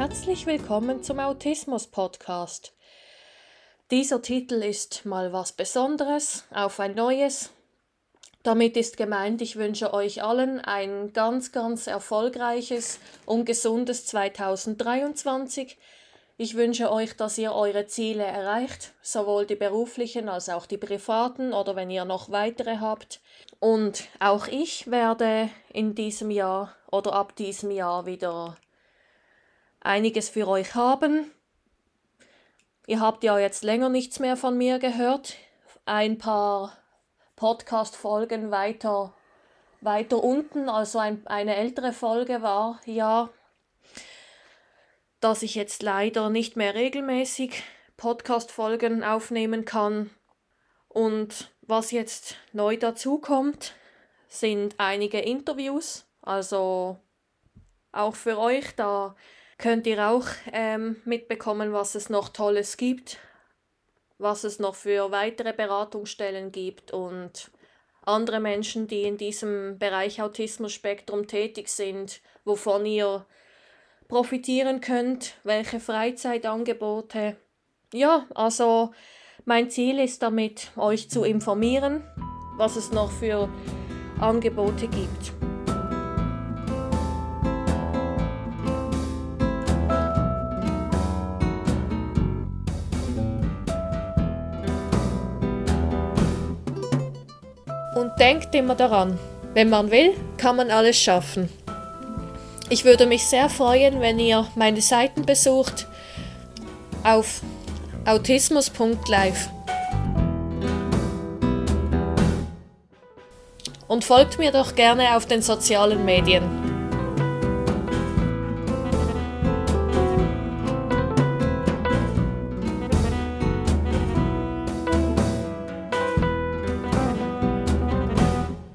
herzlich willkommen zum Autismus Podcast. Dieser Titel ist mal was Besonderes, auf ein neues. Damit ist gemeint, ich wünsche euch allen ein ganz, ganz erfolgreiches und gesundes 2023. Ich wünsche euch, dass ihr eure Ziele erreicht, sowohl die beruflichen als auch die privaten oder wenn ihr noch weitere habt. Und auch ich werde in diesem Jahr oder ab diesem Jahr wieder einiges für euch haben. Ihr habt ja jetzt länger nichts mehr von mir gehört. Ein paar Podcast-Folgen weiter, weiter unten, also ein, eine ältere Folge war ja dass ich jetzt leider nicht mehr regelmäßig Podcast-Folgen aufnehmen kann. Und was jetzt neu dazu kommt, sind einige Interviews. Also auch für euch, da könnt ihr auch ähm, mitbekommen, was es noch Tolles gibt, was es noch für weitere Beratungsstellen gibt und andere Menschen, die in diesem Bereich Autismus-Spektrum tätig sind, wovon ihr profitieren könnt, welche Freizeitangebote. Ja, also mein Ziel ist damit, euch zu informieren, was es noch für Angebote gibt. Denkt immer daran, wenn man will, kann man alles schaffen. Ich würde mich sehr freuen, wenn ihr meine Seiten besucht auf autismus.live. Und folgt mir doch gerne auf den sozialen Medien.